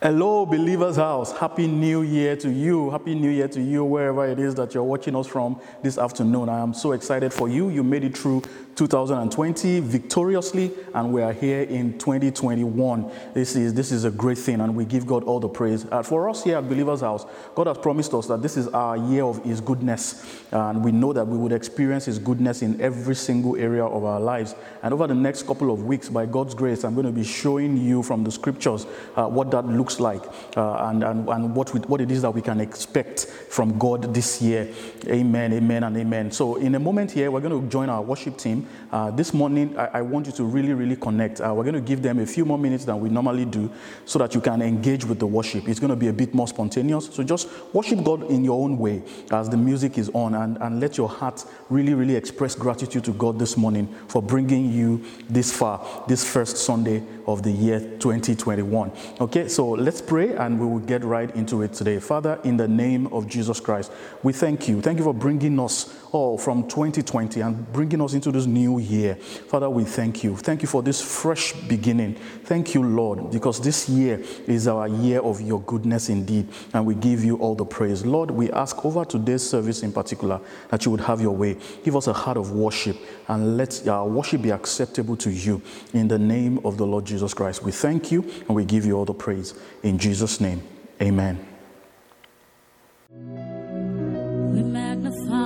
Hello, Believers House. Happy New Year to you. Happy New Year to you, wherever it is that you're watching us from this afternoon. I am so excited for you. You made it through 2020 victoriously, and we are here in 2021. This is, this is a great thing, and we give God all the praise. Uh, for us here at Believers House, God has promised us that this is our year of His goodness, and we know that we would experience His goodness in every single area of our lives. And over the next couple of weeks, by God's grace, I'm going to be showing you from the scriptures uh, what that looks like uh, and, and, and what, we, what it is that we can expect from God this year. Amen, amen, and amen. So, in a moment here, we're going to join our worship team. Uh, this morning, I, I, want you to really, really connect. Uh, we're going to give them a few more minutes than we normally do so that you can engage with the worship. It's going to be a bit more spontaneous. So just worship God in your own way as the music is on and, and let your heart really, really express gratitude to God this morning for bringing you this far, this first Sunday of the year 2021. Okay, so let's pray and we will get right into it today. Father, in the name of Jesus Christ, we thank you. Thank you for bringing us all from 2020 and bringing us into this new year. Father, we thank you. Thank you for this fresh beginning. Thank you, Lord, because this year is our year of your goodness indeed, and we give you all the praise. Lord, we ask over today's service in particular that you would have your way. Give us a heart of worship and let our worship be acceptable to you in the name of the Lord Jesus. Christ. We thank you and we give you all the praise. In Jesus' name, amen. We magnify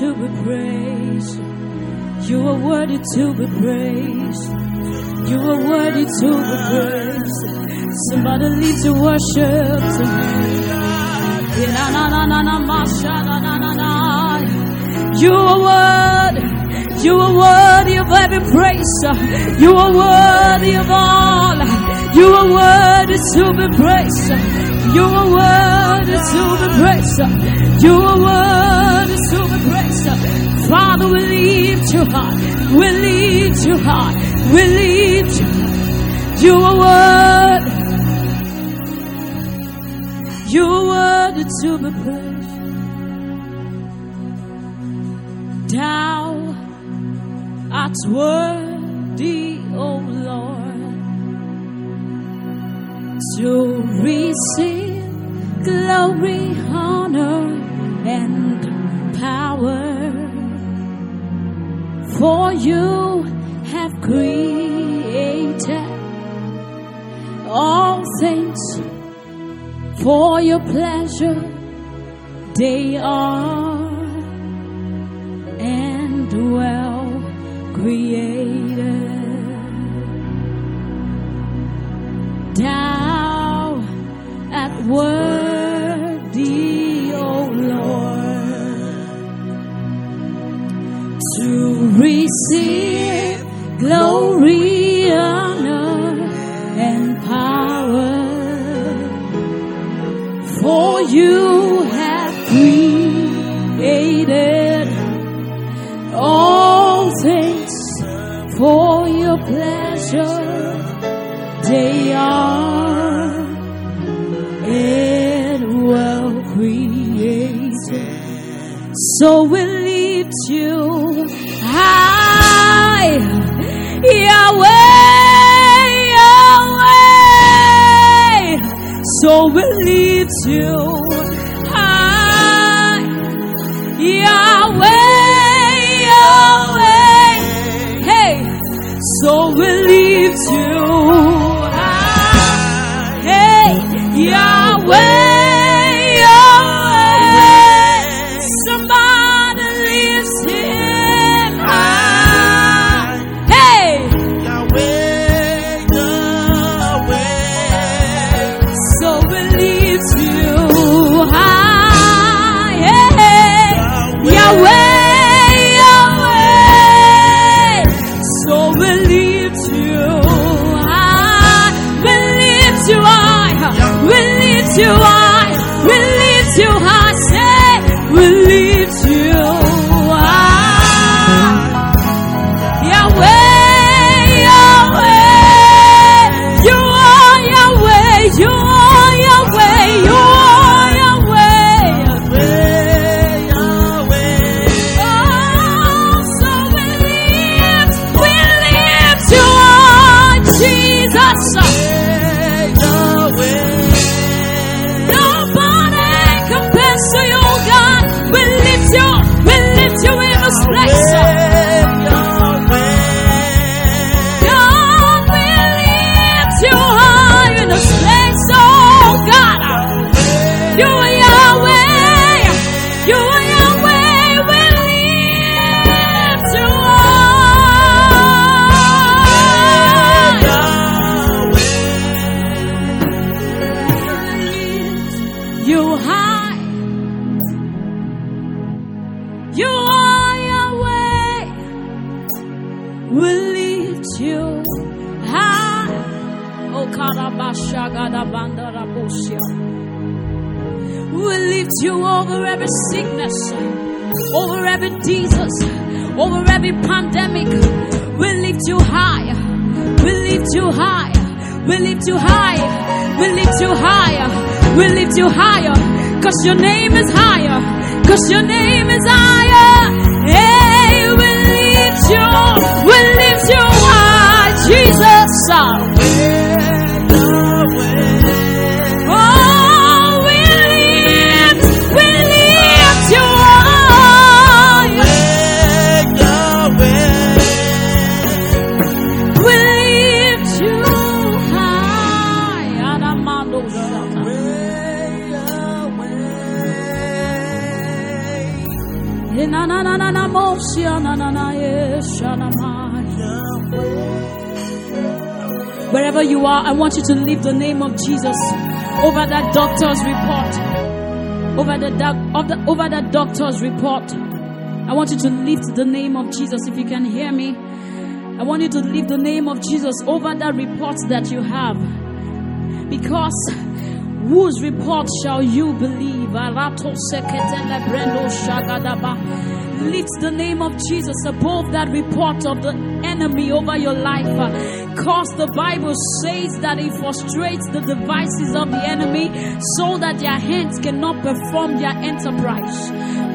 to be praised. You are worthy to be praised. You are worthy to be praised. Somebody lead to worship to me. Na, na, na, na, na, ma, na, na, na, na. You are worthy. You are worthy of every praise. You are worthy of all. You are worthy to be praised. You are worthy to be praised. You are worthy to Father, we lift you high. We lift you high. We lift you high. You are worthy. You are worthy to be praised. Thou art worthy, O Lord, to receive glory, honor, and power. For you have created all things for your pleasure. They are and well created. Thou art worthy, receive glory, honor, and power. For you have created all things for your pleasure. They are and well created. So we you are, I want you to lift the name of Jesus over that doctor's report. Over the, doc, over that doctor's report. I want you to lift the name of Jesus if you can hear me. I want you to lift the name of Jesus over that report that you have. Because whose report shall you believe? Lift the name of Jesus above that report of the enemy over your life. Because the Bible says that it frustrates the devices of the enemy so that their hands cannot perform their enterprise.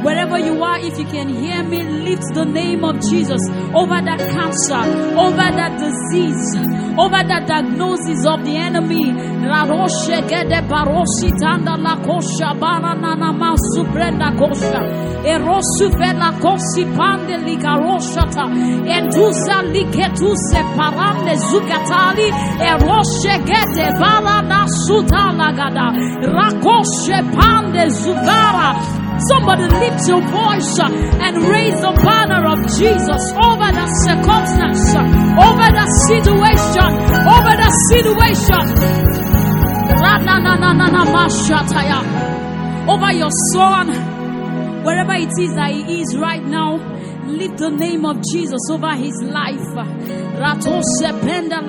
Wherever you are, if you can hear me, lift the name of Jesus over that cancer, over that disease, over that diagnosis of the enemy. Erosu kosi pande zukatali. Eroshe barana suta lagada. Rakoshe pande zugara. Somebody lift your voice uh, and raise the banner of Jesus over the circumstance, uh, over the situation, over the situation. Over your son, wherever it is that he is right now, lift the name of Jesus over his life. La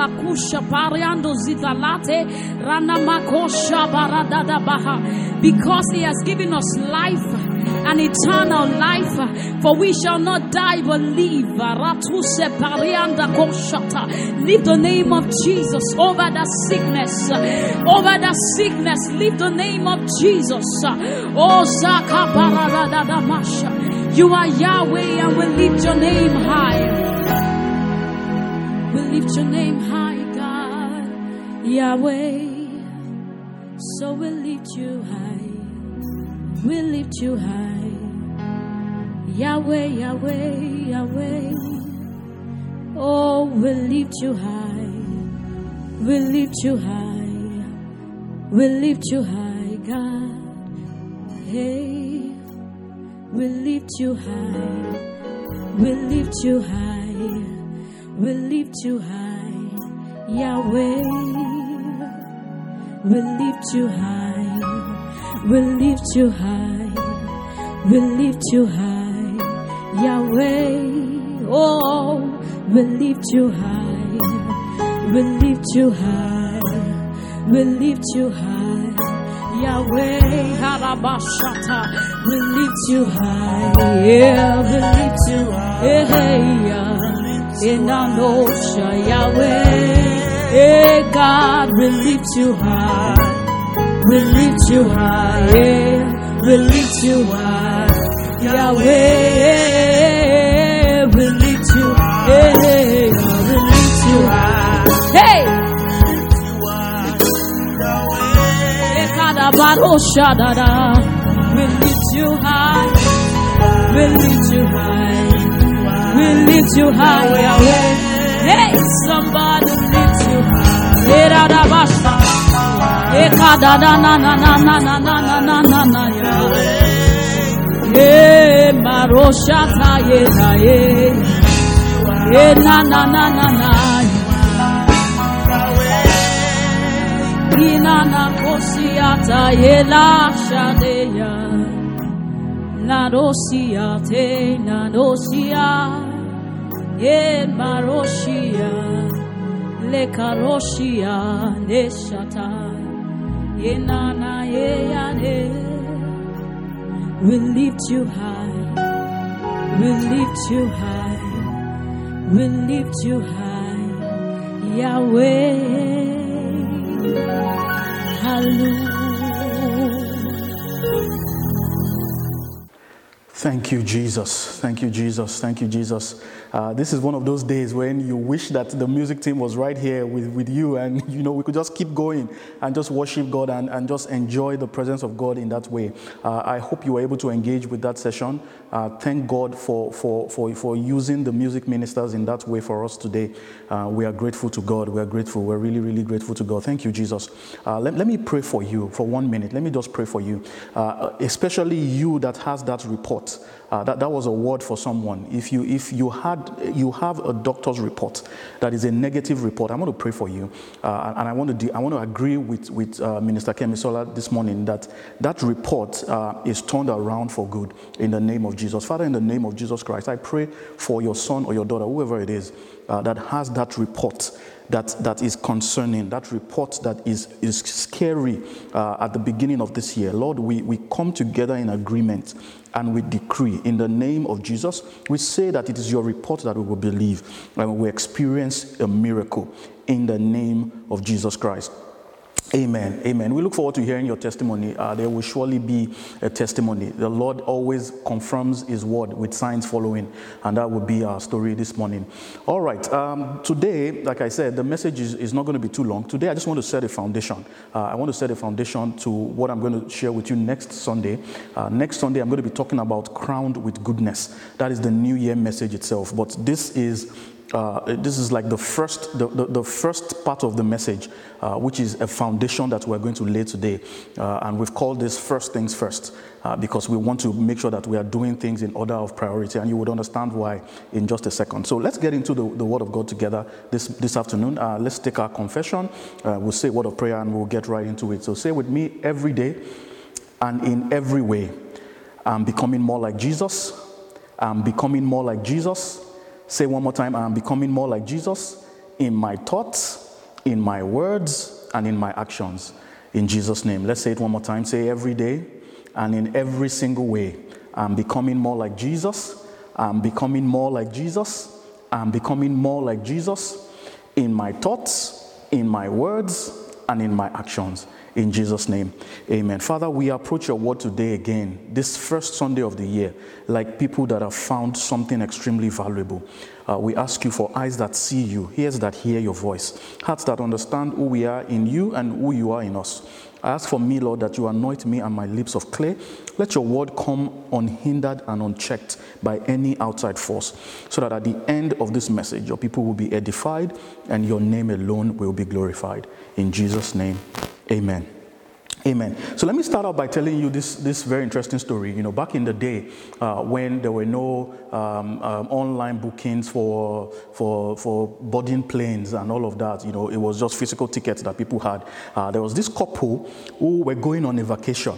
kusha pariando zitalate rana makosha baradada baha. Because he has given us life, an eternal life, for we shall not die but live. Lift the name of Jesus over the sickness, over the sickness. Lift the name of Jesus. Oh. You are Yahweh and we lift your name high. We lift your name high, God. Yahweh. So we lift you high. We lift you high. Yahweh, Yahweh, Yahweh. Oh, we lift you high. We lift you high. We lift you high, God. Hey. We lift you high. We lift you high. We lift you high. Yahweh. We lift you high. We lift you high. We lift you high. Yahweh. Oh, we lift you high. We lift you high. We lift you high. Yahweh, Harabashata, we lift you high, yeah, we lift you high, in Anosha, Yahweh, yeah, God, we lift you high, we lift you high, yeah, we lift you high, Yahweh, we lift you high, we lift you high, hey! Shadada. We lift you high. We lift you high. We lift you high. Hey, somebody lift you high. Hey, Maroshata, yeah, yeah, yeah, na na na na na. Inana kosiata yela shadeya. Nadosiate nadosia. Ye maroshia. Le karoshia neshata. Inana yeyane. We lift you high. We lift you high. We lift you high. Yahweh. Thank you, Jesus. Thank you, Jesus. Thank you, Jesus. Uh, this is one of those days when you wish that the music team was right here with, with you and you know we could just keep going and just worship God and, and just enjoy the presence of God in that way. Uh, I hope you were able to engage with that session. Uh, thank God for, for, for, for using the music ministers in that way for us today. Uh, we are grateful to God. We are grateful. We're really, really grateful to God. Thank you, Jesus. Uh, let, let me pray for you for one minute. Let me just pray for you, uh, especially you that has that report. Uh, that, that was a word for someone. If you if you had you have a doctor's report that is a negative report, I want to pray for you, uh, and I want to I want to agree with with uh, Minister Kemisola this morning that that report uh, is turned around for good in the name of Jesus. Father, in the name of Jesus Christ, I pray for your son or your daughter, whoever it is, uh, that has that report that, that is concerning, that report that is, is scary uh, at the beginning of this year. Lord, we, we come together in agreement and we decree in the name of Jesus. We say that it is your report that we will believe and we experience a miracle in the name of Jesus Christ. Amen. Amen. We look forward to hearing your testimony. Uh, there will surely be a testimony. The Lord always confirms His word with signs following, and that will be our story this morning. All right. Um, today, like I said, the message is, is not going to be too long. Today, I just want to set a foundation. Uh, I want to set a foundation to what I'm going to share with you next Sunday. Uh, next Sunday, I'm going to be talking about crowned with goodness. That is the New Year message itself. But this is uh, this is like the first, the, the, the first part of the message, uh, which is a foundation that we're going to lay today. Uh, and we've called this First Things First uh, because we want to make sure that we are doing things in order of priority. And you would understand why in just a second. So let's get into the, the Word of God together this, this afternoon. Uh, let's take our confession. Uh, we'll say a word of prayer and we'll get right into it. So say with me every day and in every way. I'm becoming more like Jesus. I'm becoming more like Jesus. Say one more time, I'm becoming more like Jesus in my thoughts, in my words, and in my actions. In Jesus' name. Let's say it one more time. Say every day and in every single way. I'm becoming more like Jesus. I'm becoming more like Jesus. I'm becoming more like Jesus in my thoughts, in my words, and in my actions. In Jesus' name, amen. Father, we approach your word today again, this first Sunday of the year, like people that have found something extremely valuable. Uh, we ask you for eyes that see you, ears that hear your voice, hearts that understand who we are in you and who you are in us. I ask for me, Lord, that you anoint me and my lips of clay. Let your word come unhindered and unchecked by any outside force, so that at the end of this message, your people will be edified and your name alone will be glorified. In Jesus' name, amen. Amen. So let me start out by telling you this, this very interesting story. You know, back in the day uh, when there were no um, um, online bookings for, for, for boarding planes and all of that, you know, it was just physical tickets that people had. Uh, there was this couple who were going on a vacation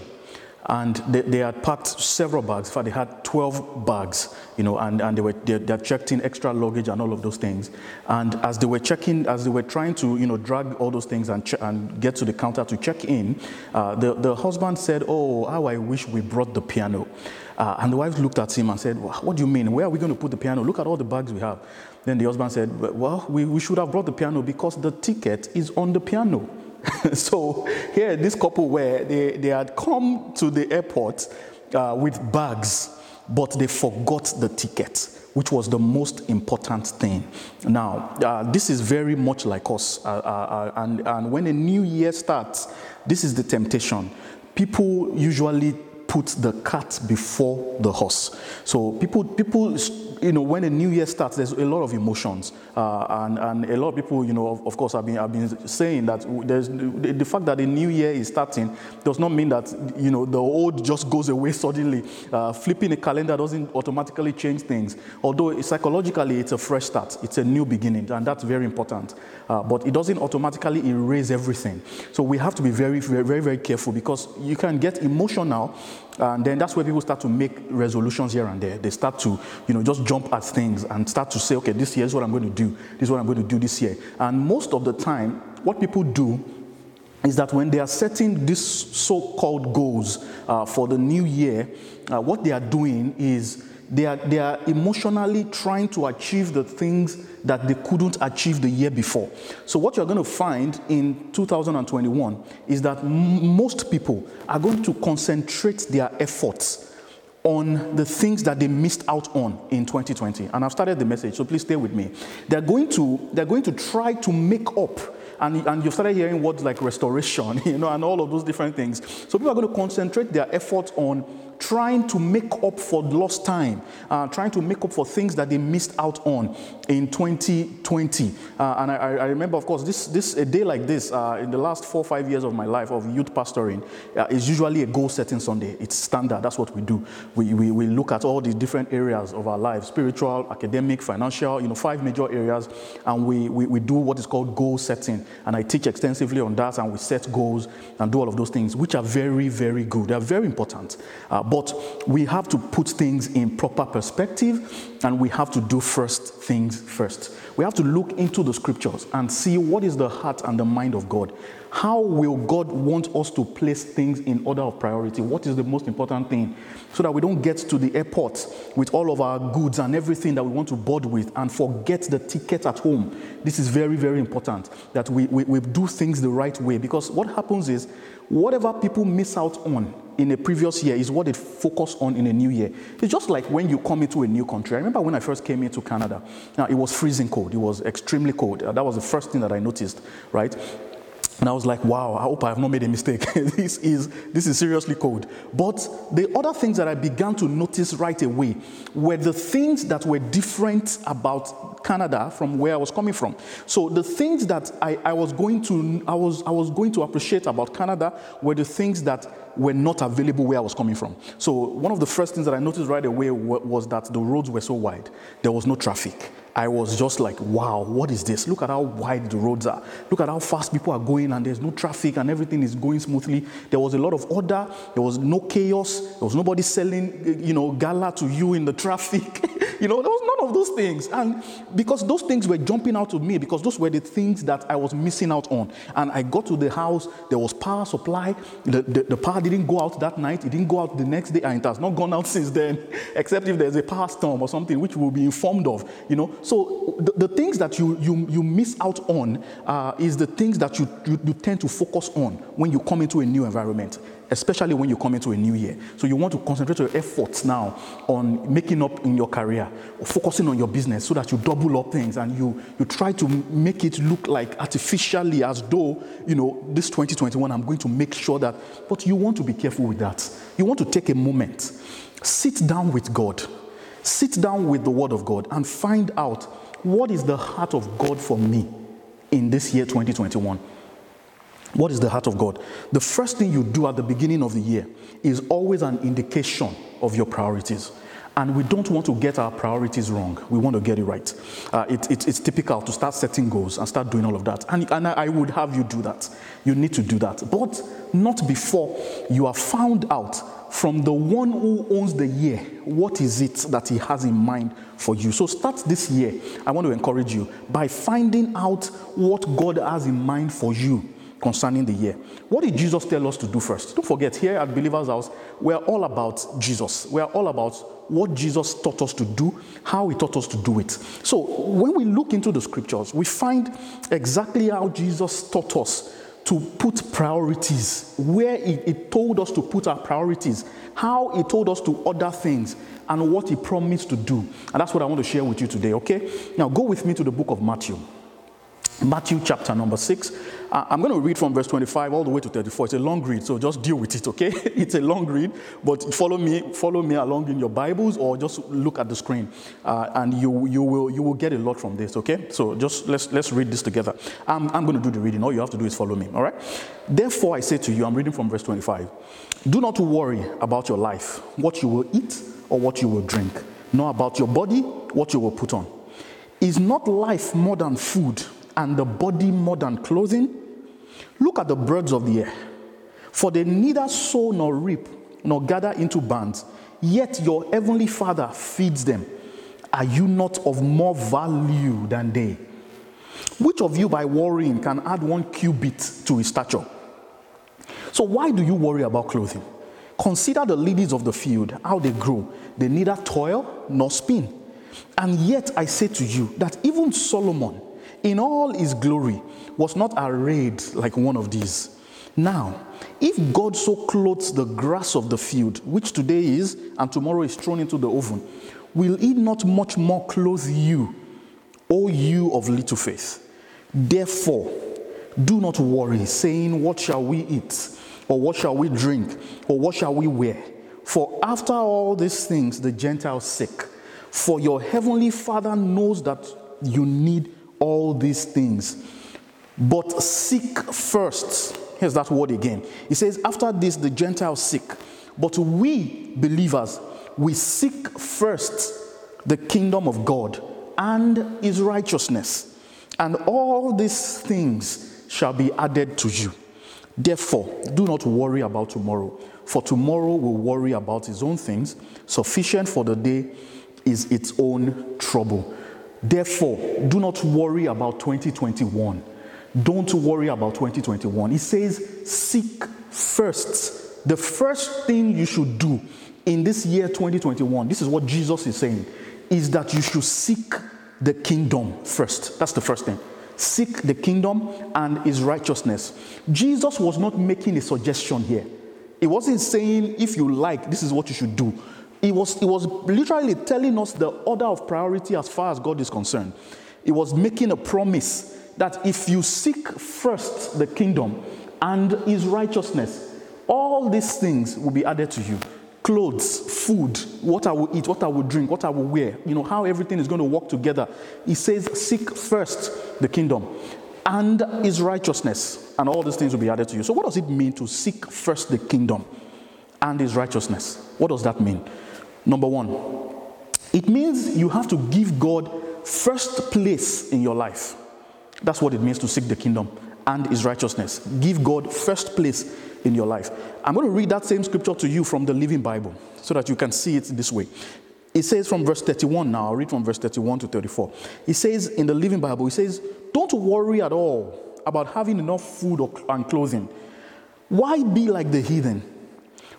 and they, they, had packed several bags. In fact, they had 12 bags, you know, and, and they were they, they checked in extra luggage and all of those things. And as they were checking, as they were trying to, you know, drag all those things and, and get to the counter to check in, uh, the, the husband said, "Oh, how I wish we brought the piano." Uh, and the wife looked at him and said, "What do you mean? Where are we going to put the piano? Look at all the bags we have." Then the husband said, "Well, we, we should have brought the piano because the ticket is on the piano." so here, this couple were they, they had come to the airport uh, with bags, but they forgot the ticket, which was the most important thing. Now, uh, this is very much like us, uh, uh, and, and when a new year starts, this is the temptation. People usually put the cart before the horse. So people, people, you know, when a new year starts, there's a lot of emotions, uh, and, and a lot of people, you know, of, of course, have been, have been saying that there's the, the, fact that the new year is starting does not mean that you know the old just goes away suddenly. Uh, flipping a calendar doesn't automatically change things. Although psychologically, it's a fresh start, it's a new beginning, and that's very important. Uh, but it doesn't automatically erase everything. So we have to be very, very, very, very careful because you can get emotional and then that's where people start to make resolutions here and there. They start to, you know, just jump at things and start to say, okay, this year is what I'm going to do. This is what I'm going to do this year. And most of the time, what people do is that when they are setting these so-called goals uh, for the new year, uh, what they are doing is they are, they are emotionally trying to achieve the things that they couldn't achieve the year before. So, what you're going to find in 2021 is that m- most people are going to concentrate their efforts on the things that they missed out on in 2020. And I've started the message, so please stay with me. They're going to, they're going to try to make up and, and you've started hearing words like restoration, you know, and all of those different things. So people are going to concentrate their efforts on trying to make up for lost time, uh, trying to make up for things that they missed out on in 2020. Uh, and I, I, remember, of course, this, this a day like this uh, in the last four five years of my life of youth pastoring uh, is usually a goal setting Sunday. It's standard. That's what we do. We, we, we look at all the different areas of our life: spiritual, academic, financial. You know, five major areas, and we, we, we do what is called goal setting. And I teach extensively on that, and we set goals and do all of those things, which are very, very good. They are very important. But we have to put things in proper perspective and we have to do first things first. We have to look into the scriptures and see what is the heart and the mind of God. How will God want us to place things in order of priority? What is the most important thing? So that we don't get to the airport with all of our goods and everything that we want to board with and forget the ticket at home. This is very, very important that we, we, we do things the right way because what happens is whatever people miss out on in a previous year is what they focus on in a new year. It's just like when you come into a new country. I remember when I first came into Canada. Now, it was freezing cold. It was extremely cold. Uh, that was the first thing that I noticed, right? And I was like, wow, I hope I have not made a mistake. this, is, this is seriously cold. But the other things that I began to notice right away were the things that were different about Canada from where I was coming from. So the things that I, I, was going to I was I was going to appreciate about Canada were the things that were not available where I was coming from. So one of the first things that I noticed right away was that the roads were so wide. There was no traffic. I was just like, wow, what is this? Look at how wide the roads are. Look at how fast people are going, and there's no traffic, and everything is going smoothly. There was a lot of order. There was no chaos. There was nobody selling, you know, gala to you in the traffic. you know, there was none of those things. And because those things were jumping out of me, because those were the things that I was missing out on. And I got to the house, there was power supply. The, the, the power didn't go out that night. It didn't go out the next day, and it has not gone out since then, except if there's a power storm or something, which we'll be informed of, you know. So the, the things that you, you, you miss out on uh, is the things that you, you, you tend to focus on when you come into a new environment especially when you come into a new year. So you want to concentrate your efforts now on making up in your career, focusing on your business so that you double up things and you, you try to make it look like artificially as though, you know, this 2021, I'm going to make sure that, but you want to be careful with that. You want to take a moment, sit down with God Sit down with the Word of God and find out what is the heart of God for me in this year 2021. What is the heart of God? The first thing you do at the beginning of the year is always an indication of your priorities. And we don't want to get our priorities wrong. We want to get it right. Uh, it, it, it's typical to start setting goals and start doing all of that. And, and I would have you do that. You need to do that. But not before you have found out from the one who owns the year, what is it that he has in mind for you? So start this year. I want to encourage you by finding out what God has in mind for you concerning the year. What did Jesus tell us to do first? Don't forget, here at Believer's House, we're all about Jesus. We're all about what Jesus taught us to do, how he taught us to do it. So when we look into the scriptures, we find exactly how Jesus taught us to put priorities, where he, told us to put our priorities, how he told us to order things, and what he promised to do. And that's what I want to share with you today, okay? Now go with me to the book of Matthew. Matthew chapter number 6. Uh, I'm going to read from verse 25 all the way to 34. It's a long read, so just deal with it, okay? it's a long read, but follow me, follow me along in your Bibles or just look at the screen, uh, and you, you, will, you will get a lot from this, okay? So just let's, let's read this together. I'm, I'm going to do the reading. All you have to do is follow me, all right? Therefore, I say to you, I'm reading from verse 25 do not worry about your life, what you will eat or what you will drink, nor about your body, what you will put on. Is not life more than food? And the body more than clothing? Look at the birds of the air, for they neither sow nor reap nor gather into barns, yet your heavenly Father feeds them. Are you not of more value than they? Which of you, by worrying, can add one cubit to his stature? So, why do you worry about clothing? Consider the lilies of the field, how they grow. They neither toil nor spin. And yet, I say to you that even Solomon, in all his glory, was not arrayed like one of these. Now, if God so clothes the grass of the field, which today is and tomorrow is thrown into the oven, will he not much more clothe you, O you of little faith? Therefore, do not worry, saying, What shall we eat? Or what shall we drink? Or what shall we wear? For after all these things the Gentiles seek. For your heavenly Father knows that you need all these things. But seek first. Here's that word again. He says, After this, the Gentiles seek. But we believers, we seek first the kingdom of God and his righteousness. And all these things shall be added to you. Therefore, do not worry about tomorrow, for tomorrow will worry about its own things. Sufficient for the day is its own trouble. Therefore, do not worry about 2021. Don't worry about 2021. It says, seek first. The first thing you should do in this year 2021, this is what Jesus is saying, is that you should seek the kingdom first. That's the first thing. Seek the kingdom and his righteousness. Jesus was not making a suggestion here. He wasn't saying, if you like, this is what you should do. He was, he was literally telling us the order of priority as far as God is concerned. He was making a promise that if you seek first the kingdom and his righteousness, all these things will be added to you clothes, food, what I will eat, what I will drink, what I will wear, you know, how everything is going to work together. He says, Seek first the kingdom and his righteousness, and all these things will be added to you. So, what does it mean to seek first the kingdom and his righteousness? What does that mean? Number one, it means you have to give God first place in your life. That's what it means to seek the kingdom and his righteousness. Give God first place in your life. I'm going to read that same scripture to you from the Living Bible so that you can see it this way. It says from verse 31 now, I'll read from verse 31 to 34. It says in the Living Bible, it says, Don't worry at all about having enough food and clothing. Why be like the heathen?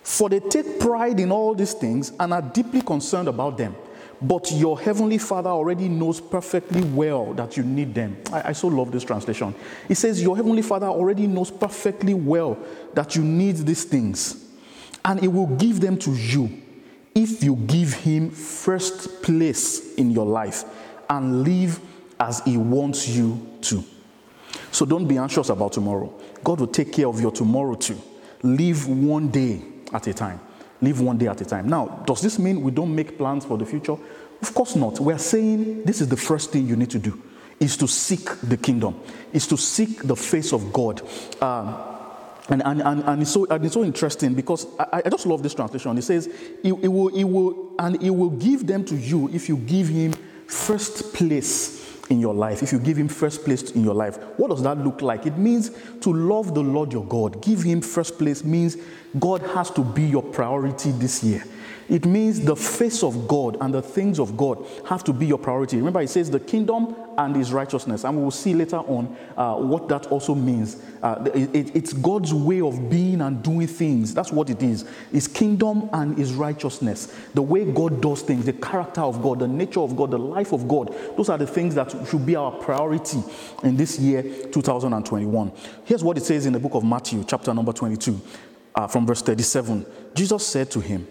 For they take pride in all these things and are deeply concerned about them. But your heavenly Father already knows perfectly well that you need them. I, I, so love this translation. It says, Your heavenly Father already knows perfectly well that you need these things, and He will give them to you if you give Him first place in your life and live as He wants you to. So don't be anxious about tomorrow. God will take care of your tomorrow too. Live one day at a time. Live one day at a time. Now, does this mean we don't make plans for the future? Of course not. We're saying this is the first thing you need to do is to seek the kingdom, is to seek the face of God. Um, and, and, and, and, it's so, and it's so interesting because I, I just love this translation. It says, it, it, will, it will, and it will give them to you if you give him first place in your life, if you give Him first place in your life, what does that look like? It means to love the Lord your God. Give Him first place means God has to be your priority this year. It means the face of God and the things of God have to be your priority. Remember, it says the kingdom and his righteousness. And we will see later on uh, what that also means. Uh, it, it, it's God's way of being and doing things. That's what it is. His kingdom and his righteousness. The way God does things, the character of God, the nature of God, the life of God. Those are the things that should be our priority in this year 2021. Here's what it says in the book of Matthew, chapter number 22, uh, from verse 37. Jesus said to him,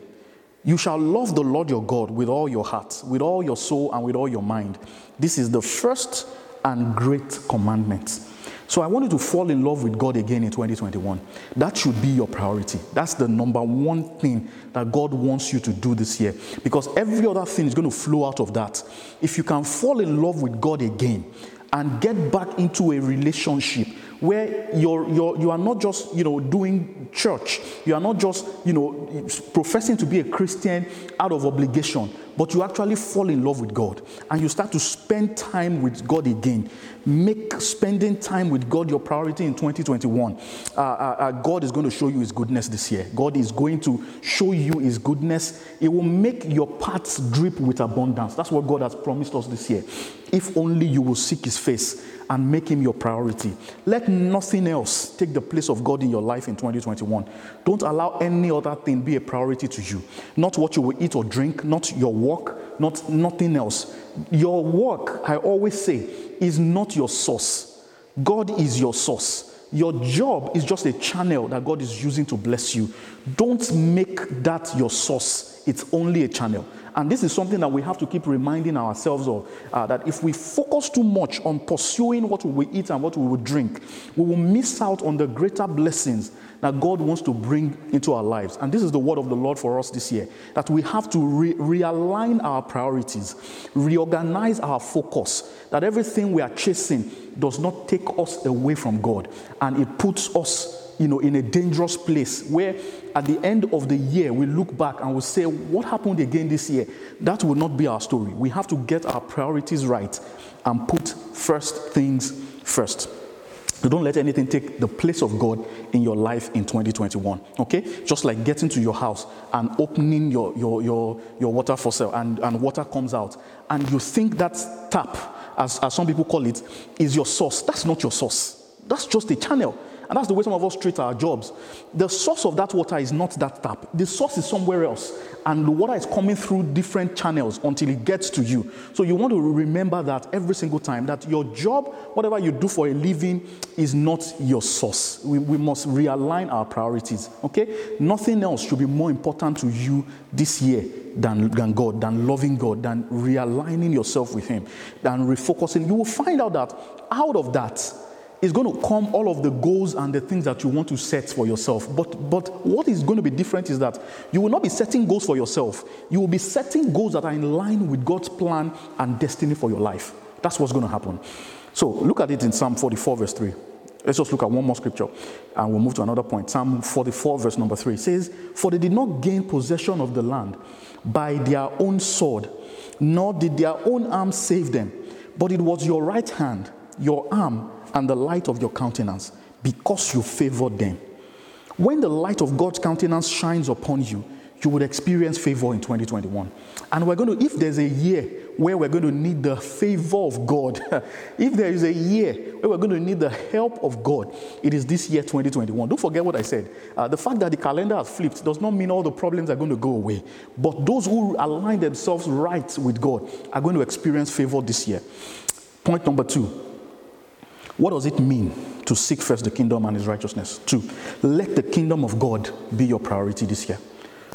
you shall love the Lord your God with all your heart, with all your soul, and with all your mind. This is the first and great commandment. So I want you to fall in love with God again in 2021. That should be your priority. That's the number one thing that God wants you to do this year because every other thing is going to flow out of that. If you can fall in love with God again and get back into a relationship where you're, you're, you are not just you know doing church. You are not just you know professing to be a christian out of obligation but you actually fall in love with god and you start to spend time with god again. Make spending time with god your priority in 2021 uh, uh, uh, god is going to show you his goodness this year. God is going to show you his goodness. It will make your paths drip with abundance. That's what god has promised us this year. If only you will seek his face and make him your priority. Let nothing else take the place of God in your life in 2021. Don't allow any other thing be a priority to you. Not what you will eat or drink, not your work, not nothing else. Your work, I always say, is not your source. God is your source. Your job is just a channel that God is using to bless you. Don't make that your source. It's only a channel. And this is something that we have to keep reminding ourselves of uh, that if we focus too much on pursuing what we eat and what we will drink, we will miss out on the greater blessings that God wants to bring into our lives. And this is the word of the Lord for us this year that we have to re- realign our priorities, reorganize our focus, that everything we are chasing does not take us away from God and it puts us you know, in a dangerous place where at the end of the year we look back and we say, What happened again this year? That will not be our story. We have to get our priorities right and put first things first. So don't let anything take the place of God in your life in 2021. Okay? Just like getting to your house and opening your, your, your, your water faucet and, and water comes out. And you think that tap, as, as some people call it, is your source. That's not your source. That's just a channel. And that's the way some of us treat our jobs. The source of that water is not that tap, the source is somewhere else. And the water is coming through different channels until it gets to you. So you want to remember that every single time that your job, whatever you do for a living, is not your source. We, we must realign our priorities. Okay? Nothing else should be more important to you this year than, than God, than loving God, than realigning yourself with Him, than refocusing. You will find out that out of that, is going to come all of the goals and the things that you want to set for yourself. But, but what is going to be different is that you will not be setting goals for yourself. You will be setting goals that are in line with God's plan and destiny for your life. That's what's going to happen. So look at it in Psalm 44, verse 3. Let's just look at one more scripture and we'll move to another point. Psalm 44, verse number 3 says, For they did not gain possession of the land by their own sword, nor did their own arm save them, but it was your right hand, your arm, and the light of your countenance because you favor them. When the light of God's countenance shines upon you, you would experience favor in 2021. And we're going to, if there's a year where we're going to need the favor of God, if there is a year where we're going to need the help of God, it is this year 2021. Don't forget what I said. Uh, the fact that the calendar has flipped does not mean all the problems are going to go away. But those who align themselves right with God are going to experience favor this year. Point number two what does it mean to seek first the kingdom and his righteousness? Two, let the kingdom of God be your priority this year.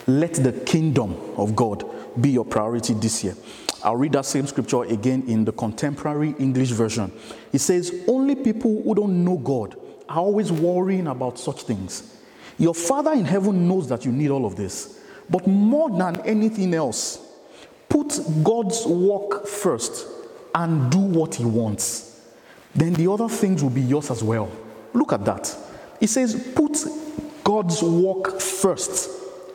Let the kingdom of God be your priority this year. I'll read that same scripture again in the contemporary English version. It says, Only people who don't know God are always worrying about such things. Your Father in heaven knows that you need all of this. But more than anything else, put God's work first and do what He wants then the other things will be yours as well. Look at that. It says, put God's work first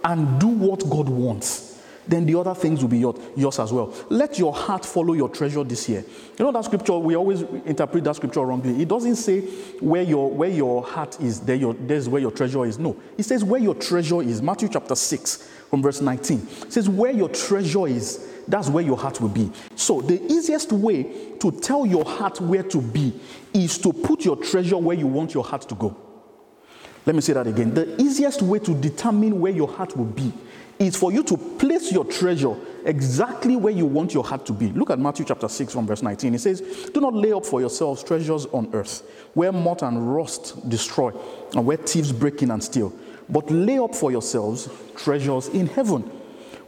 and do what God wants. Then the other things will be yours as well. Let your heart follow your treasure this year. You know that scripture, we always interpret that scripture wrongly. It doesn't say where your, where your heart is, there your, there's where your treasure is. No. It says where your treasure is. Matthew chapter 6 from verse 19. It says where your treasure is, that's where your heart will be. So, the easiest way to tell your heart where to be is to put your treasure where you want your heart to go. Let me say that again. The easiest way to determine where your heart will be is for you to place your treasure exactly where you want your heart to be. Look at Matthew chapter 6 from verse 19. It says, Do not lay up for yourselves treasures on earth, where moth and rust destroy, and where thieves break in and steal. But lay up for yourselves treasures in heaven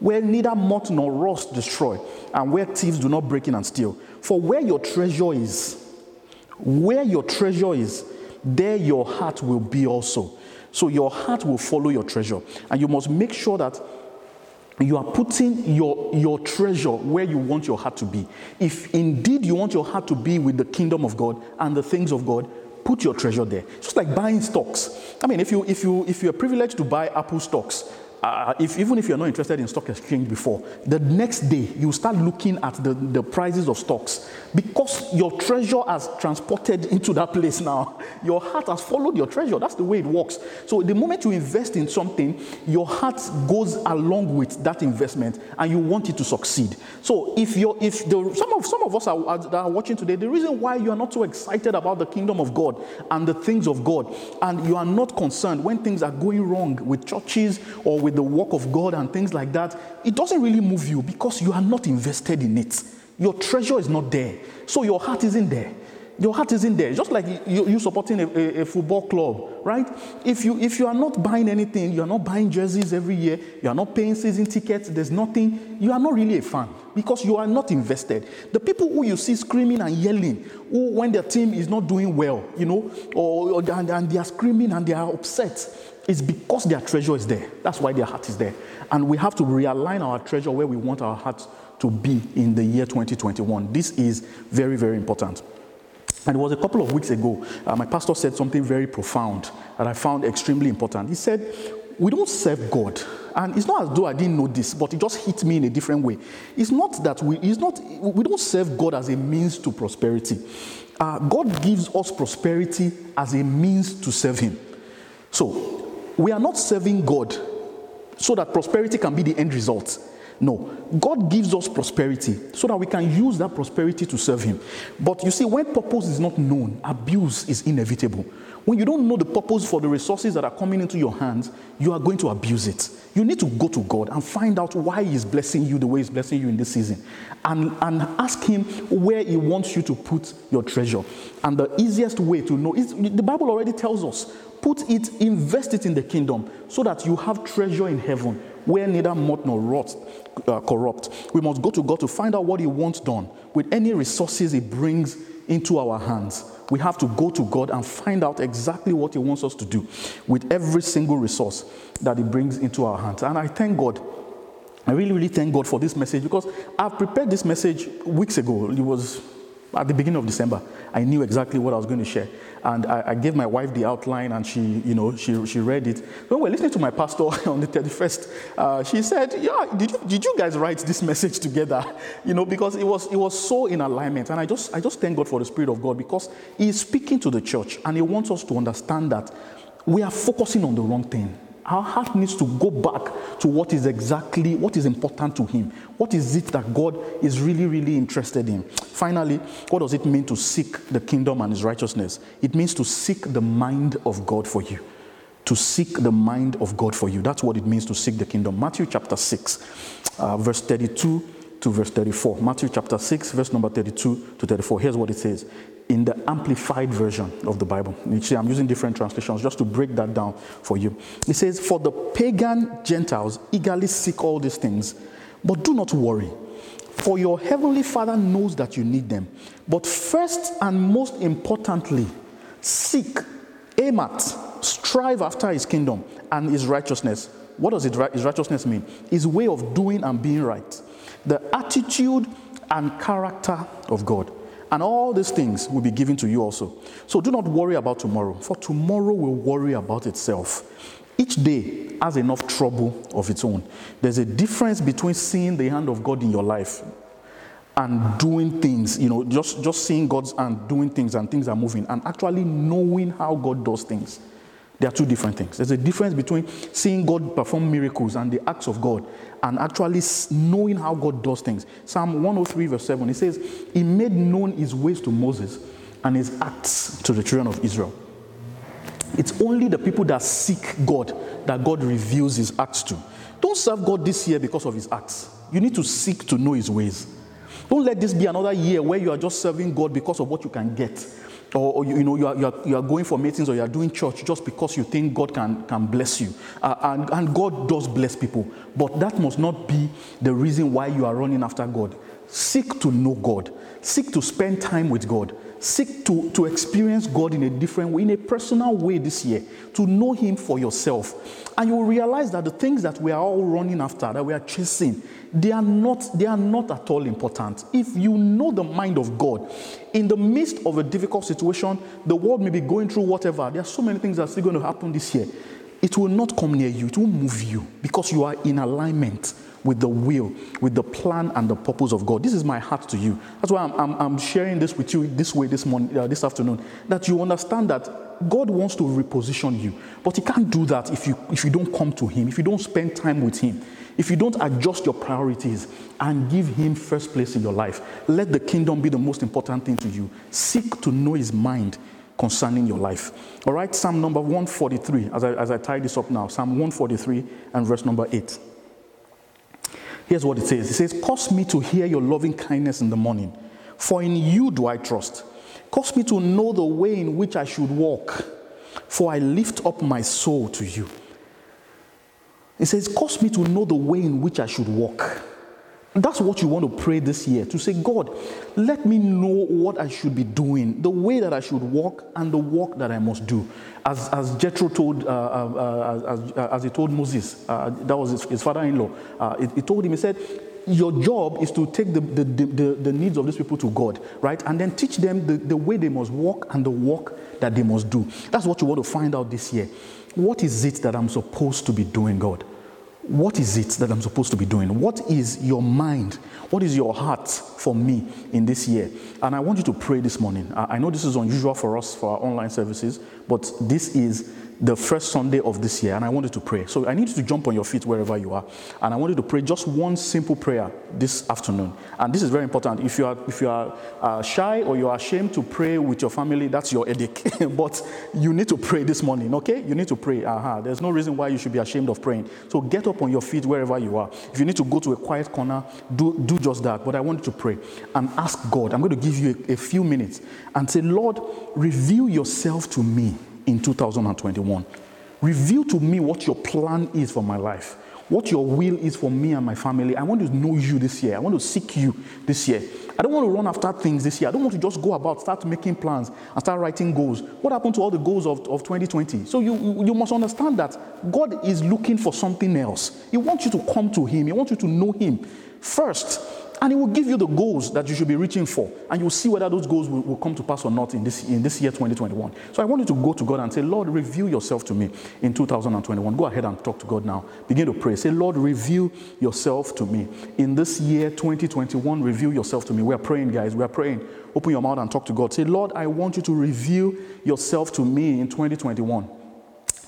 where neither moth nor rust destroy, and where thieves do not break in and steal. For where your treasure is, Where your treasure is, there your heart will be also. So your heart will follow your treasure. And you must make sure that you are putting your, your treasure where you want your heart to be. If indeed you want your heart to be with the kingdom of God and the things of God, put your treasure there. Just like buying stocks. I mean, if you if you if you're privileged to buy Apple stocks, uh, if, even if you're not interested in stock exchange before, the next day you start looking at the, the prices of stocks because your treasure has transported into that place now. Your heart has followed your treasure. That's the way it works. So the moment you invest in something, your heart goes along with that investment and you want it to succeed. So if you're if the, some of some of us are, are, are watching today, the reason why you are not so excited about the kingdom of God and the things of God, and you are not concerned when things are going wrong with churches or with with the work of God and things like that, it doesn't really move you because you are not invested in it. Your treasure is not there. So your heart isn't there. Your heart isn't there. Just like you, you supporting a, a, a, football club, right? If you if you are not buying anything, you are not buying jerseys every year, you are not paying season tickets, there's nothing, you are not really a fan because you are not invested. The people who you see screaming and yelling, who when their team is not doing well, you know, or, or and, and they are screaming and they are upset, it's because their treasure is there. That's why their heart is there. And we have to realign our treasure where we want our heart to be in the year 2021. This is very, very important. And it was a couple of weeks ago, uh, my pastor said something very profound that I found extremely important. He said, We don't serve God. And it's not as though I didn't know this, but it just hit me in a different way. It's not that we, it's not, we don't serve God as a means to prosperity. Uh, God gives us prosperity as a means to serve Him. So, we are not serving God so that prosperity can be the end result. No, God gives us prosperity so that we can use that prosperity to serve Him. But you see, when purpose is not known, abuse is inevitable. When you don't know the purpose for the resources that are coming into your hands, you are going to abuse it. You need to go to God and find out why He's blessing you the way He's blessing you in this season. And, and ask Him where He wants you to put your treasure. And the easiest way to know is the Bible already tells us put it, invest it in the kingdom so that you have treasure in heaven where neither moth nor rot uh, corrupt. We must go to God to find out what He wants done with any resources He brings into our hands. We have to go to God and find out exactly what He wants us to do with every single resource that He brings into our hands. And I thank God. I really, really thank God for this message because I've prepared this message weeks ago. It was at the beginning of December. I knew exactly what I was going to share. And I, I, gave my wife the outline and she, you know, she, she read it. When we were listening to my pastor on the 31st, uh, she said, yeah, did you, did you guys write this message together? You know, because it was, it was so in alignment. And I just, I just thank God for the Spirit of God because He is speaking to the church and He wants us to understand that we are focusing on the wrong thing. Our heart needs to go back to what is exactly what is important to him. What is it that God is really, really interested in? Finally, what does it mean to seek the kingdom and his righteousness? It means to seek the mind of God for you. To seek the mind of God for you. That's what it means to seek the kingdom. Matthew chapter 6, uh, verse 32 to verse 34. Matthew chapter 6, verse number 32 to 34. Here's what it says in the amplified version of the Bible. You see, I'm using different translations just to break that down for you. It says, For the pagan Gentiles eagerly seek all these things, but do not worry, for your heavenly Father knows that you need them. But first and most importantly, seek, aim at, strive after his kingdom and his righteousness. What does his righteousness mean? His way of doing and being right. The attitude and character of God. And all these things will be given to you also. So do not worry about tomorrow, for tomorrow will worry about itself. Each day has enough trouble of its own. There's a difference between seeing the hand of God in your life and doing things, you know, just, just seeing God's hand doing things and things are moving, and actually knowing how God does things. They are two different things. There's a difference between seeing God perform miracles and the acts of God and actually knowing how God does things. Psalm 103, verse 7, it says, He made known His ways to Moses and His acts to the children of Israel. It's only the people that seek God that God reveals His acts to. Don't serve God this year because of His acts. You need to seek to know His ways. Don't let this be another year where you are just serving God because of what you can get or, or you, you, know you are, you, are, you are going for meetings or you are doing church just because you think God can, can bless you. Uh, and, and God does bless people. But that must not be the reason why you are running after God. Seek to know God. Seek to spend time with God. Seek to, to experience God in a different way, in a personal way this year, to know Him for yourself. And you will realize that the things that we are all running after, that we are chasing, they are not, they are not at all important. If you know the mind of God, in the midst of a difficult situation, the world may be going through whatever. There are so many things that are still going to happen this year. It will not come near you, it will move you because you are in alignment with the will, with the plan and the purpose of God. This is my heart to you. That's why I'm, I'm, I'm sharing this with you this way this morning, uh, this afternoon, that you understand that God wants to reposition you, but He can't do that if you if you don't come to Him, if you don't spend time with Him, if you don't adjust your priorities and give Him first place in your life. Let the kingdom be the most important thing to you. Seek to know His mind concerning your life. All right, Psalm number 143, as I, as I tie this up now, Psalm 143 and verse number 8. Here's what it says It says, Cause me to hear your loving kindness in the morning, for in you do I trust. Cause me to know the way in which I should walk, for I lift up my soul to you. It says, Cause me to know the way in which I should walk. That's what you want to pray this year to say, God, let me know what I should be doing, the way that I should walk, and the work that I must do. As, as Jethro told, uh, uh, uh as, uh, as, he told Moses, uh, that was his, his father in law, uh, he, he, told him, he said, Your job is to take the, the, the, the, needs of these people to God, right? And then teach them the, the way they must walk and the work that they must do. That's what you want to find out this year. What is it that I'm supposed to be doing, God? What is it that I'm supposed to be doing? What is your mind? What is your heart for me in this year? And I want you to pray this morning. I know this is unusual for us for our online services, but this is the first Sunday of this year, and I wanted to pray. So I need you to jump on your feet wherever you are, and I wanted to pray just one simple prayer this afternoon. And this is very important. If you are if you are uh, shy or you are ashamed to pray with your family, that's your edict. but you need to pray this morning, okay? You need to pray. Uh-huh. There's no reason why you should be ashamed of praying. So get up on your feet wherever you are. If you need to go to a quiet corner, do do just that. But I want you to pray and ask God. I'm going to give you a, a few minutes and say, Lord, reveal yourself to me in 2021. Reveal to me what your plan is for my life, what your will is for me and my family. I want to know you this year. I want to seek you this year. I don't want to run after things this year. I don't want to just go about, start making plans, and start writing goals. What happened to all the goals of, of 2020? So you, you must understand that God is looking for something else. He wants you to come to Him, He wants you to know Him first. And He will give you the goals that you should be reaching for. And you'll see whether those goals will, will, come to pass or not in this, in this year 2021. So I want you to go to God and say, Lord, reveal yourself to me in 2021. Go ahead and talk to God now. Begin to pray. Say, Lord, reveal yourself to me. In this year 2021, reveal yourself to me. We are praying, guys. We are praying. Open your mouth and talk to God. Say, Lord, I want you to reveal yourself to me in 2021.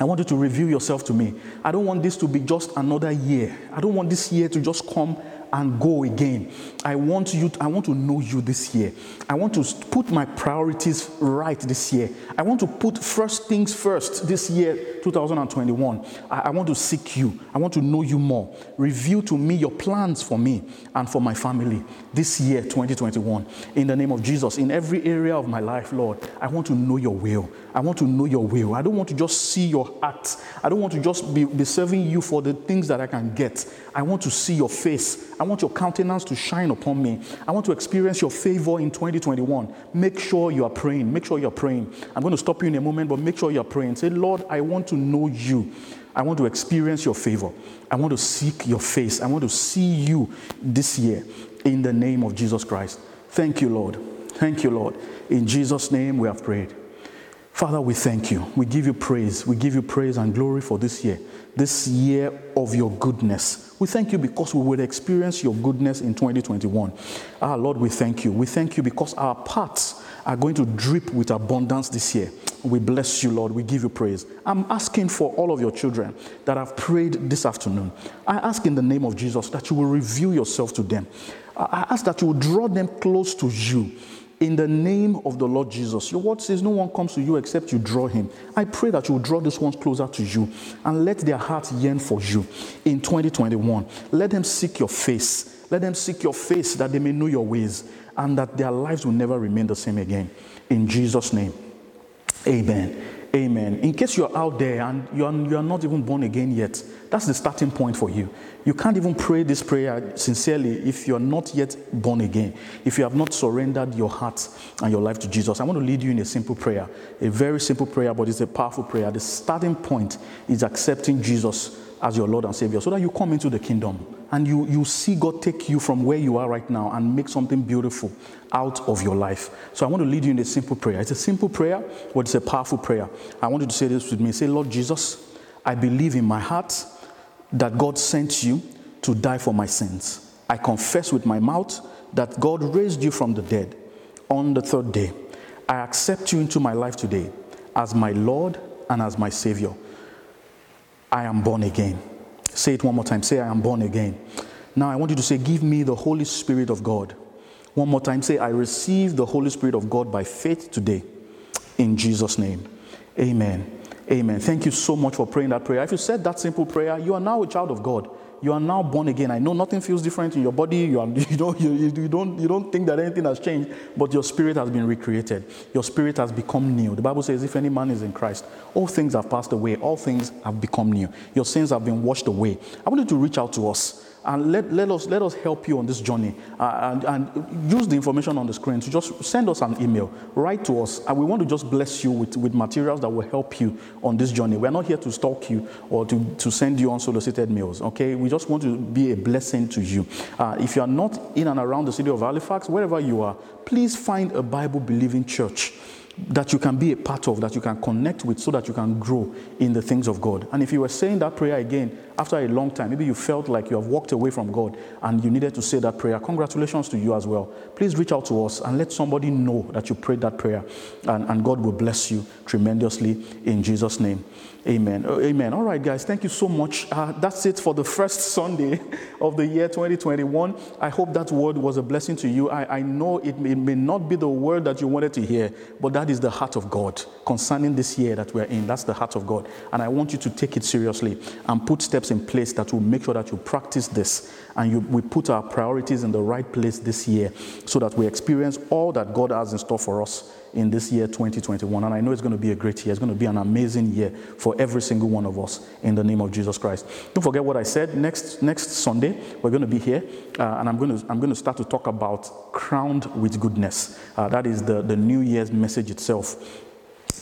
I want you to reveal yourself to me. I don't want this to be just another year. I don't want this year to just come and go again. I want you to, I want to know you this year. I want to put my priorities right this year. I want to put first things first this year 2021. I, I want to seek you. I want to know you more. Reveal to me your plans for me and for my family this year 2021. In the name of Jesus, in every area of my life, Lord, I want to know your will. I want to know your will. I don't want to just see your heart. I don't want to just be, be serving you for the things that I can get. I want to see your face. I want your countenance to shine upon me. I want to experience your favor in 2021. Make sure you are praying. Make sure you're praying. I'm going to stop you in a moment, but make sure you're praying. Say, Lord, I want to know you. I want to experience your favor. I want to seek your face. I want to see you this year in the name of Jesus Christ. Thank you, Lord. Thank you, Lord. In Jesus' name we have prayed. Father, we thank you. We give you praise. We give you praise and glory for this year, this year of your goodness. We thank you because we will experience your goodness in 2021. Ah, Lord, we thank you. We thank you because our paths are going to drip with abundance this year. We bless you, Lord. We give you praise. I'm asking for all of your children that have prayed this afternoon. I ask in the name of Jesus that you will reveal yourself to them. I ask that you will draw them close to you in the name of the Lord Jesus. Your word says, No one comes to you except you draw him. I pray that you will draw these ones closer to you and let their hearts yearn for you in 2021. Let them seek your face. Let them seek your face that they may know your ways and that their lives will never remain the same again. In Jesus' name, amen. Amen. In case you're out there and you are, you are not even born again yet, that's the starting point for you. You can't even pray this prayer sincerely if you're not yet born again, if you have not surrendered your heart and your life to Jesus. I want to lead you in a simple prayer, a very simple prayer, but it's a powerful prayer. The starting point is accepting Jesus as your Lord and Savior so that you come into the kingdom and you, you see God take you from where you are right now and make something beautiful out of your life. So I want to lead you in a simple prayer. It's a simple prayer, but it's a powerful prayer. I want you to say this with me. Say, Lord Jesus, I believe in my heart that God sent you to die for my sins. I confess with my mouth that God raised you from the dead on the third day. I accept you into my life today as my Lord and as my Savior. I am born again. Say it one more time. Say, I am born again. Now I want you to say, Give me the Holy Spirit of God. One more time. Say, I receive the Holy Spirit of God by faith today. In Jesus' name. Amen. Amen. Thank you so much for praying that prayer. If you said that simple prayer, you are now a child of God you are now born again. I know nothing feels different in your body. You, are, you, don't, you, you, don't, you don't think that anything has changed, but your spirit has been recreated. Your spirit has become new. The Bible says, if any man is in Christ, all things have passed away, all things have become new. Your sins have been washed away. I want you to reach out to us and let, let, us, let us help you on this journey. Uh, and, and use the information on the screen to just send us an email. Write to us. And we want to just bless you with, with materials that will help you on this journey. We're not here to stalk you or to, to send you unsolicited mails okay? We just want to be a blessing to you. Uh, if you are not in and around the city of halifax wherever you are please find a bible believing church that you can be a part of, that you can connect with, so that you can grow in the things of God. And if you were saying that prayer again after a long time, maybe you felt like you have walked away from God and you needed to say that prayer, congratulations to you as well. Please reach out to us and let somebody know that you prayed that prayer, and, and God will bless you tremendously in Jesus' name. Amen. Oh, amen. All right, guys, thank you so much. Uh, that's it for the first Sunday of the year 2021. I hope that word was a blessing to you. I, I know it may, it may not be the word that you wanted to hear, but that is the heart of God concerning this year that we're in. That's the heart of God. And I want you to take it seriously and put steps in place that will make sure that you practice this and you, we put our priorities in the right place this year so that we experience all that God has in store for us in this year 2021. And I know it's going to be a great year. It's going to be an amazing year for every single one of us in the name of Jesus Christ. Don't forget what I said. Next, next Sunday, we're going to be here, uh, and I'm going, to, I'm going to start to talk about crowned with goodness. Uh, that is the, the New Year's message itself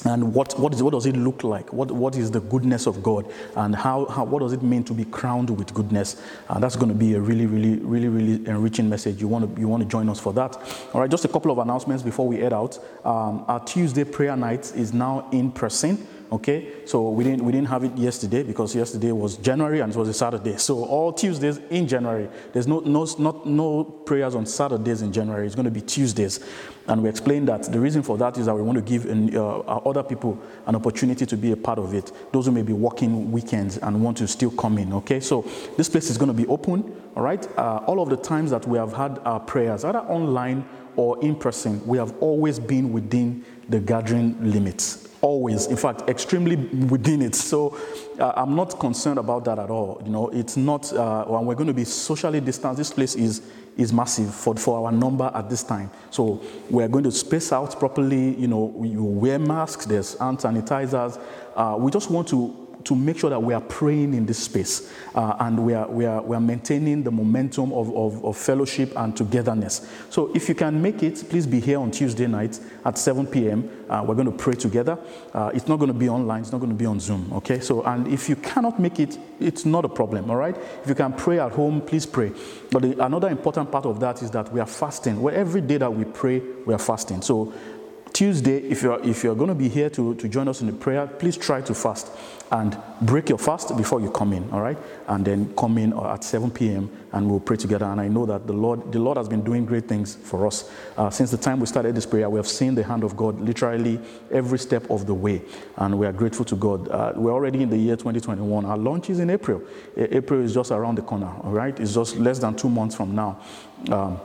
and what, what, is, what does it look like? What, what is the goodness of God? And how, how, what does it mean to be crowned with goodness? Uh, that's going to be a really, really, really, really enriching message. You want, to, you want to join us for that. All right, just a couple of announcements before we head out. Um, our Tuesday prayer night is now in person. Okay, so we didn't we didn't have it yesterday because yesterday was January and it was a Saturday. So all Tuesdays in January. There's no no not no prayers on Saturdays in January. It's going to be Tuesdays, and we explained that the reason for that is that we want to give an, uh, other people an opportunity to be a part of it. Those who may be working weekends and want to still come in. Okay, so this place is going to be open. All right, uh, all of the times that we have had our prayers, either online or in person, we have always been within the gathering limits always in fact extremely within it. So uh, i'm not concerned about that at all you know. It's not uh, when we're going to be socially distanced. This place is is massive for, for our number at this time. So we're going to space out properly you know. You wear masks there's hand sanitizers. Uh, we just want to to make sure that we are praying in this space uh, and we are, we, are, we are maintaining the momentum of, of, of, fellowship and togetherness. So if you can make it, please be here on Tuesday night at 7 p.m. Uh, we're going to pray together. Uh, it's not going to be online, it's not going to be on Zoom, okay? So, and if you cannot make it, it's not a problem, all right? If you can pray at home, please pray. But the, another important part of that is that we are fasting. Where every day that we pray, we are fasting. So Tuesday, if you're, if you're going to be here to, to join us in the prayer, please try to fast and break your fast before you come in, all right? And then come in at 7 p.m. and we'll pray together. And I know that the Lord, the Lord has been doing great things for us. Uh, since the time we started this prayer, we have seen the hand of God literally every step of the way. And we are grateful to God. Uh, we're already in the year 2021. Our launch is in April. April is just around the corner, all right? It's just less than two months from now. Um,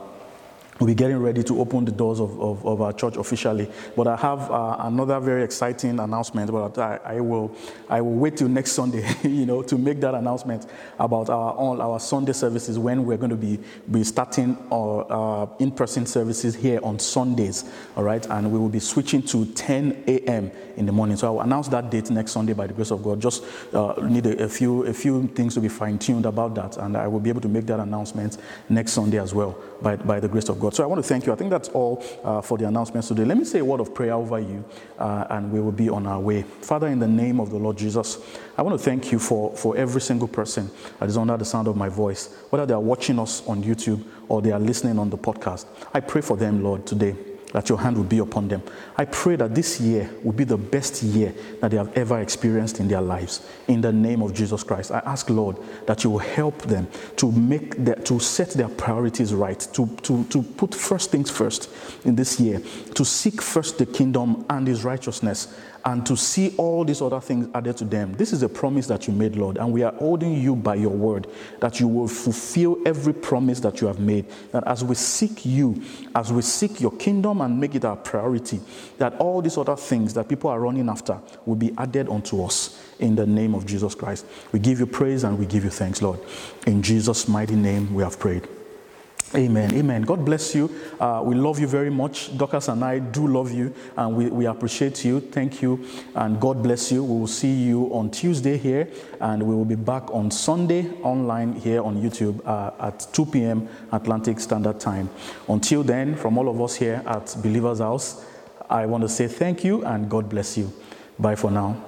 we'll be getting ready to open the doors of, of, of our church officially. But I have uh, another very exciting announcement, but I, I, will, I will wait till next Sunday, you know, to make that announcement about our, all our Sunday services when we're going to be, be starting our uh, in-person services here on Sundays, all right? And we will be switching to 10 a.m. in the morning. So I will announce that date next Sunday by the grace of God. Just uh, need a, a, few, a few things to be fine-tuned about that, and I will be able to make that announcement next Sunday as well by, by the grace of God. God. So I want to thank you. I think that's all uh, for the announcements today. Let me say a word of prayer over you, uh, and we will be on our way. Father, in the name of the Lord Jesus, I want to thank you for, for every single person that is under the sound of my voice, whether they are watching us on YouTube or they are listening on the podcast. I pray for them, Lord, today that your hand will be upon them. I pray that this year will be the best year that they have ever experienced in their lives. In the name of Jesus Christ, I ask, Lord, that you will help them to make their, to set their priorities right, to, to, to put first things first in this year, to seek first the kingdom and his righteousness, and to see all these other things added to them. This is a promise that you made, Lord, and we are holding you by your word that you will fulfill every promise that you have made. That as we seek you, as we seek your kingdom and make it our priority, that all these other things that people are running after will be added unto us in the name of Jesus Christ. We give you praise and we give you thanks, Lord. In Jesus' mighty name, we have prayed. Amen. Amen. God bless you. Uh, we love you very much. Dorcas and I do love you and we, we appreciate you. Thank you. And God bless you. We will see you on Tuesday here and we will be back on Sunday online here on YouTube uh, at 2 p.m. Atlantic Standard Time. Until then, from all of us here at Believer's House, I want to say thank you and God bless you. Bye for now.